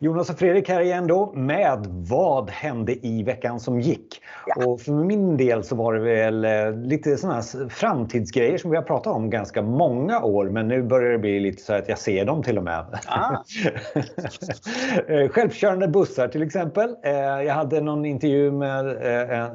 Jonas och Fredrik här igen då med Vad hände i veckan som gick? Ja. Och för min del så var det väl eh, lite sådana framtidsgrejer som vi har pratat om ganska många år men nu börjar det bli lite så att jag ser dem till och med. Ah. Eh, självkörande bussar till exempel. Eh, jag hade någon intervju med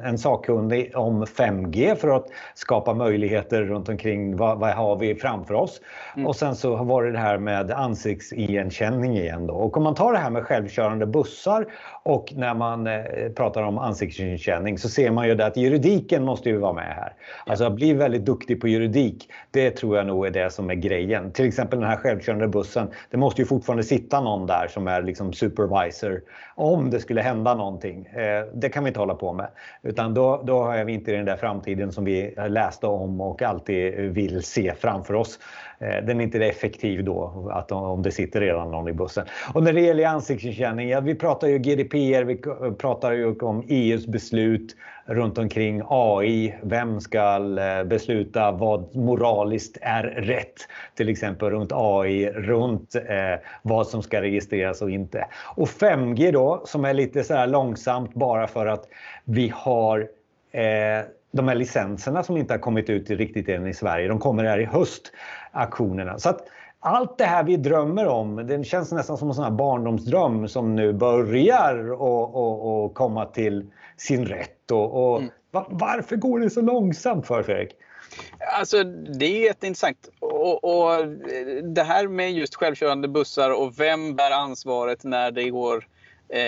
en sakkunnig om 5G för att skapa möjligheter runt omkring vad, vad har vi framför oss. Mm. Och sen så var det det här med ansiktsigenkänning igen då. Och om man tar det här med självkörande bussar och när man eh, pratar om ansiktsigenkänning så ser man ju att juridiken måste ju vara med här. Alltså att bli väldigt duktig på juridik, det tror jag nog är det som är grejen. Till exempel den här självkörande bussen, det måste ju fortfarande sitta någon där som är liksom supervisor om det skulle hända någonting. Eh, det kan vi inte hålla på med. Utan då, då är vi inte i den där framtiden som vi läste om och alltid vill se framför oss. Eh, den är inte effektiv då att om det sitter redan någon i bussen. Och när det gäller ansiktsigenkänning, ja, vi pratar ju GDPR, vi pratar ju om EUs beslut runt omkring AI. Vem ska eh, besluta vad moraliskt är rätt? Till exempel runt AI, runt eh, vad som ska registreras och inte. Och 5G då, som är lite så här långsamt bara för att vi har eh, de här licenserna som inte har kommit ut riktigt än i Sverige. De kommer här i höst aktionerna. Så att allt det här vi drömmer om, det känns nästan som en sån här barndomsdröm som nu börjar och, och, och komma till sin rätt. Och, och mm. Varför går det så långsamt för Fredrik? Alltså, det är jätteintressant. Och, och det här med just självkörande bussar och vem bär ansvaret när det går, eh,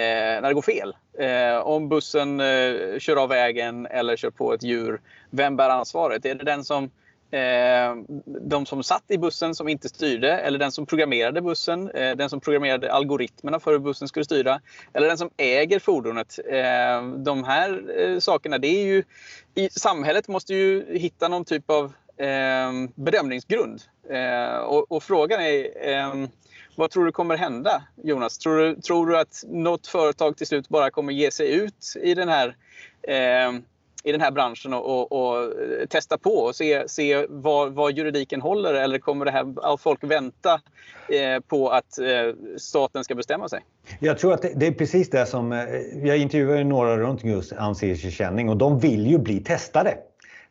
när det går fel? Eh, om bussen eh, kör av vägen eller kör på ett djur, vem bär ansvaret? Är det den som Eh, de som satt i bussen som inte styrde eller den som programmerade bussen, eh, den som programmerade algoritmerna för hur bussen skulle styra eller den som äger fordonet. Eh, de här eh, sakerna, det är ju... I samhället måste ju hitta någon typ av eh, bedömningsgrund. Och, och frågan är vad tror du kommer hända, Jonas? Tror du, tror du att något företag till slut bara kommer ge sig ut i den här i den här branschen och, och, och eh, testa på och se, se vad, vad, juridiken håller? Eller kommer det här, folk vänta eh, på att eh, staten ska bestämma sig? Jag tror att det, det är precis det som... Eh, jag intervjuade några runt just ansiktsigenkänning och de vill ju bli testade.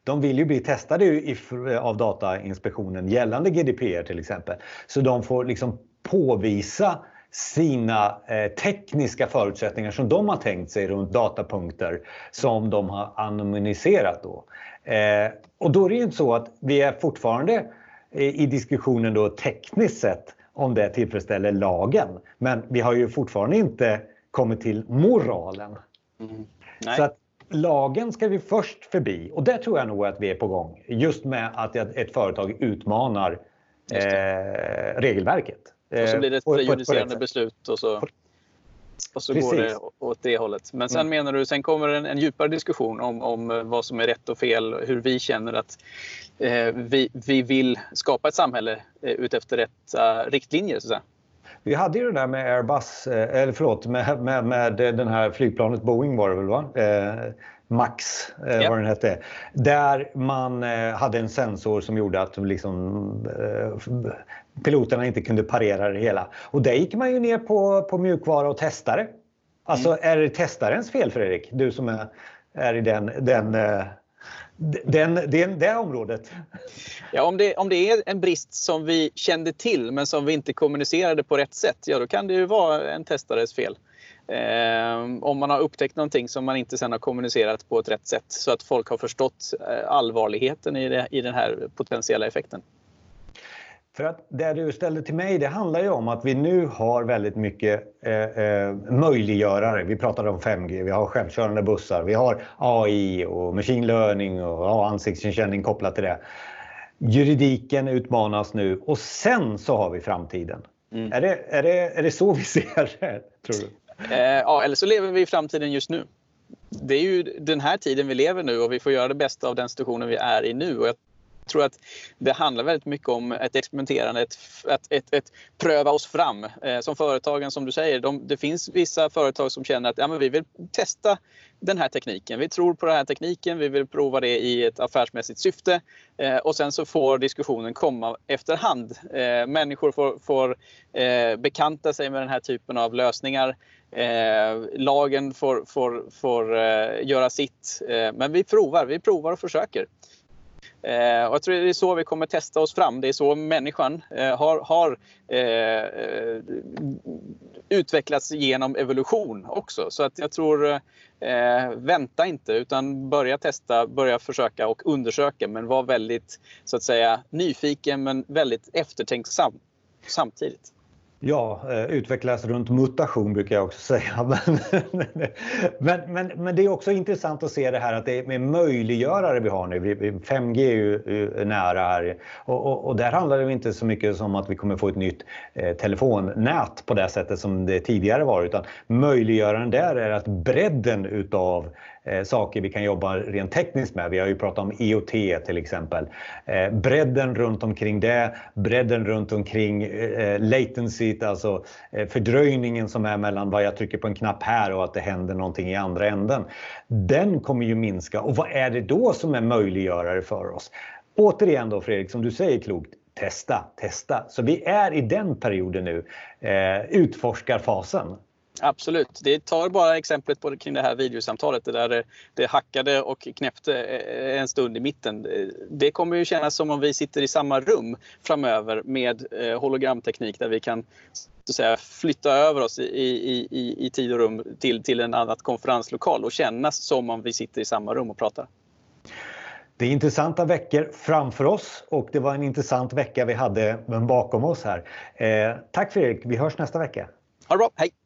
De vill ju bli testade av Datainspektionen gällande GDPR till exempel. Så de får liksom påvisa sina eh, tekniska förutsättningar som de har tänkt sig runt datapunkter som de har anonymiserat. Då. Eh, och då är det ju inte så att vi är fortfarande i diskussionen då tekniskt sett om det tillfredsställer lagen. Men vi har ju fortfarande inte kommit till moralen. Mm. Så att lagen ska vi först förbi och det tror jag nog att vi är på gång. Just med att ett företag utmanar eh, regelverket. Och så blir det ett prejudicerande beslut och så, och så går det åt det hållet. Men sen mm. menar du, sen kommer en, en djupare diskussion om, om eh, vad som är rätt och fel, hur vi känner att eh, vi, vi vill skapa ett samhälle eh, utefter rätt uh, riktlinjer. Så. Vi hade ju det där med Airbus, eh, eller förlåt, med, med, med den här flygplanet Boeing var det väl va? Eh, Max, eh, vad den hette. Där man eh, hade en sensor som gjorde att liksom, eh, piloterna inte kunde parera det hela. Och där gick man ju ner på, på mjukvara och testade. Alltså mm. är det testarens fel Fredrik? Du som är, är i den, den eh, den, den, det området? Ja, om det, om det är en brist som vi kände till men som vi inte kommunicerade på rätt sätt, ja då kan det ju vara en testares fel. Eh, om man har upptäckt någonting som man inte sen har kommunicerat på ett rätt sätt så att folk har förstått eh, allvarligheten i, det, i den här potentiella effekten. För att det du ställde till mig, det handlar ju om att vi nu har väldigt mycket eh, eh möjliggörare. Vi pratade om 5G, vi har självkörande bussar, vi har AI och machine learning och ja, ansiktsigenkänning kopplat till det. Juridiken utmanas nu och sen så har vi framtiden. Mm. Är, det, är, det, är det så vi ser det, tror du? Eh, ja, eller så lever vi i framtiden just nu. Det är ju den här tiden vi lever nu och vi får göra det bästa av den situationen vi är i nu. Och jag tror att det handlar väldigt mycket om ett experimenterande, ett, ett, ett, ett pröva oss fram. Eh, som företagen, som du säger, de, det finns vissa företag som känner att ja, men vi vill testa den här tekniken. Vi tror på den här tekniken, vi vill prova det i ett affärsmässigt syfte eh, och sen så får diskussionen komma efterhand. Eh, människor får, får eh, bekanta sig med den här typen av lösningar. Eh, lagen får, får, får eh, göra sitt. Eh, men vi provar, vi provar och försöker. Eh, och jag tror det är så vi kommer testa oss fram. Det är så människan eh, har, har eh, utvecklats genom evolution också. Så att jag tror, eh, vänta inte utan börja testa, börja försöka och undersöka men var väldigt så att säga nyfiken men väldigt eftertänksam samtidigt. Ja, eh, utvecklas runt mutation brukar jag också säga. Men, men, men, det är också intressant att se det här att det är med möjliggörare vi har nu. 5G är ju nära här och, och, och där handlar det inte så mycket som att vi kommer få ett nytt eh, telefonnät på det sättet som det tidigare var utan möjliggöraren där är att bredden utav Eh, saker vi kan jobba rent tekniskt med. Vi har ju pratat om IoT till exempel. Eh, bredden runt omkring det, bredden runt omkring eh, latency, alltså eh, fördröjningen som är mellan vad jag trycker på en knapp här och att det händer någonting i andra änden. Den kommer ju minska och vad är det då som är möjliggörare för oss? Återigen då Fredrik, som du säger klokt, testa, testa. Så vi är i den perioden nu, eh, utforskarfasen. Absolut. Det tar bara exemplet på, kring det här videosamtalet där det, det hackade och knäppte eh, en stund i mitten. Det kommer ju kännas som om vi sitter i samma rum framöver med eh, hologramteknik där vi kan så att säga, flytta över oss i, i, i, i tid och rum till, till en annan konferenslokal och kännas som om vi sitter i samma rum och pratar. Det är intressanta veckor framför oss och det var en intressant vecka vi hade bakom oss här. Eh, tack Fredrik, vi hörs nästa vecka. Ha det bra, hej!